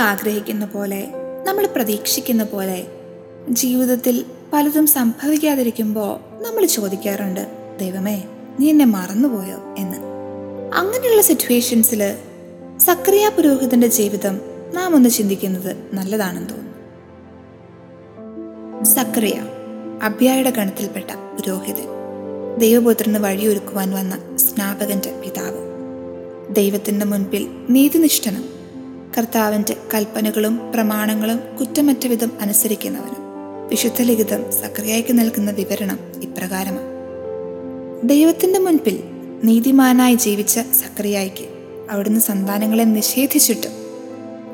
ആഗ്രഹിക്കുന്ന പോലെ നമ്മൾ പ്രതീക്ഷിക്കുന്ന പോലെ ജീവിതത്തിൽ പലതും സംഭവിക്കാതിരിക്കുമ്പോൾ നമ്മൾ ചോദിക്കാറുണ്ട് ദൈവമേ നീ എന്നെ മറന്നുപോയോ? എന്ന്. അങ്ങനെയുള്ള സിറ്റുവേഷൻസിൽ സക്രിയ പുരോഹിതന്റെ ജീവിതം നാം ഒന്ന് ചിന്തിക്കുന്നത് നല്ലതാണെന്ന് തോന്നുന്നു. സക്രിയ അബ്യായുടെ ഗണത്തിൽപ്പെട്ട പുരോഹിതൻ ദൈവപുത്രന് വഴിയൊരുക്കുവാൻ വന്ന സ്നാപകന്റെ പിതാവ്. ദൈവത്തിന്റെ മുൻപിൽ നീതിനിഷ്ഠനും കർത്താവിന്റെ കൽപ്പനകളും പ്രമാണങ്ങളും കുറ്റമറ്റ വിധം അനുസരിക്കുന്നവനും വിശുദ്ധ ലിഖിതം സക്രിയയ്ക്ക് നൽകുന്ന വിവരണം ഇപ്രകാരമാണ്. ദൈവത്തിന്റെ മുൻപിൽ നീതിമാനായി ജീവിച്ച സക്രിയായിക്ക് അവിടുന്ന് സന്താനങ്ങളെ നിഷേധിച്ചിട്ടും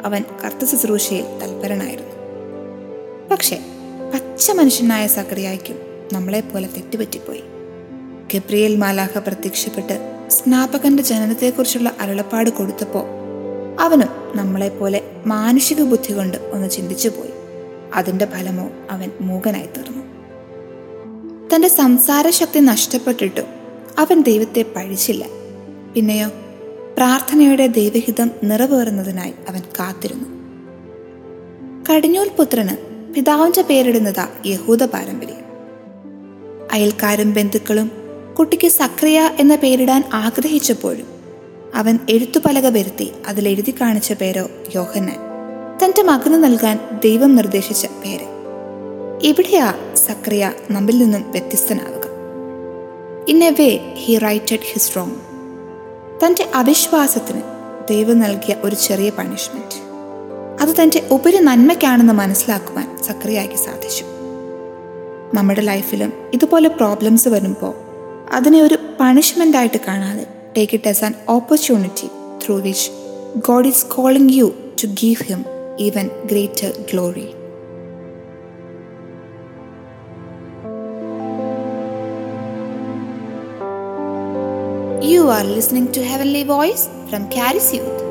അവൻ കർത്ത ശുശ്രൂഷയിൽ തൽപരനായിരുന്നു. പക്ഷേ പച്ച മനുഷ്യനായ സക്രിയായിക്കും നമ്മളെപ്പോലെ തെറ്റുപറ്റിപ്പോയി. ഗബ്രിയേൽ മാലാഖ പ്രത്യക്ഷപ്പെട്ട് സ്നാപകന്റെ ജനനത്തെക്കുറിച്ചുള്ള അരുളപ്പാട് കൊടുത്തപ്പോൾ അവനും നമ്മളെപ്പോലെ മാനുഷിക ബുദ്ധി കൊണ്ട് ഒന്ന് ചിന്തിച്ചു പോയി. അതിന്റെ ഫലമോ അവൻ മൂകനായി തീർന്നു. തന്റെ സംസാരശക്തി നഷ്ടപ്പെട്ടിട്ടും അവൻ ദൈവത്തെ പഴിച്ചില്ല. പിന്നെയോ പ്രാർത്ഥനയുടെ ദൈവഹിതം നിറവേറുന്നതിനായി അവൻ കാത്തിരുന്നു. കടിഞ്ഞൂൽ പുത്രന് പിതാവിന്റെ പേരിടുന്നതാ യഹൂദ പാരമ്പര്യം. അയൽക്കാരും ബന്ധുക്കളും കുട്ടിക്ക് സക്രിയ എന്ന പേരിടാൻ ആഗ്രഹിച്ചപ്പോഴും അവൻ എഴുത്തുപലക വരുത്തി അതിലെഴുതി കാണിച്ച പേരോ യോഹന്നാൻ. തന്റെ മകന് നൽകാൻ ദൈവം നിർദ്ദേശിച്ച പേര്. ഇവിടെയാ സക്രിയ നമ്മിൽ നിന്നും വ്യത്യസ്തനാവുക. In a way he righted his wrong തന്റെ അവിശ്വാസത്തിന് ദൈവം നൽകിയ ഒരു ചെറിയ പണിഷ്മെന്റ് അത് തന്റെ ഉപരി നന്മയ്ക്കാണെന്ന് മനസ്സിലാക്കുവാൻ സക്രിയയ്ക്ക് സാധിച്ചു. നമ്മുടെ ലൈഫിലും ഇതുപോലെ പ്രോബ്ലംസ് വരുമ്പോൾ അതിനെ ഒരു പണിഷ്മെന്റ് ആയിട്ട് കാണാതെ Take it as an opportunity through which God is calling you to give Him even greater glory. You are listening to Heavenly Voice from Caris Youth.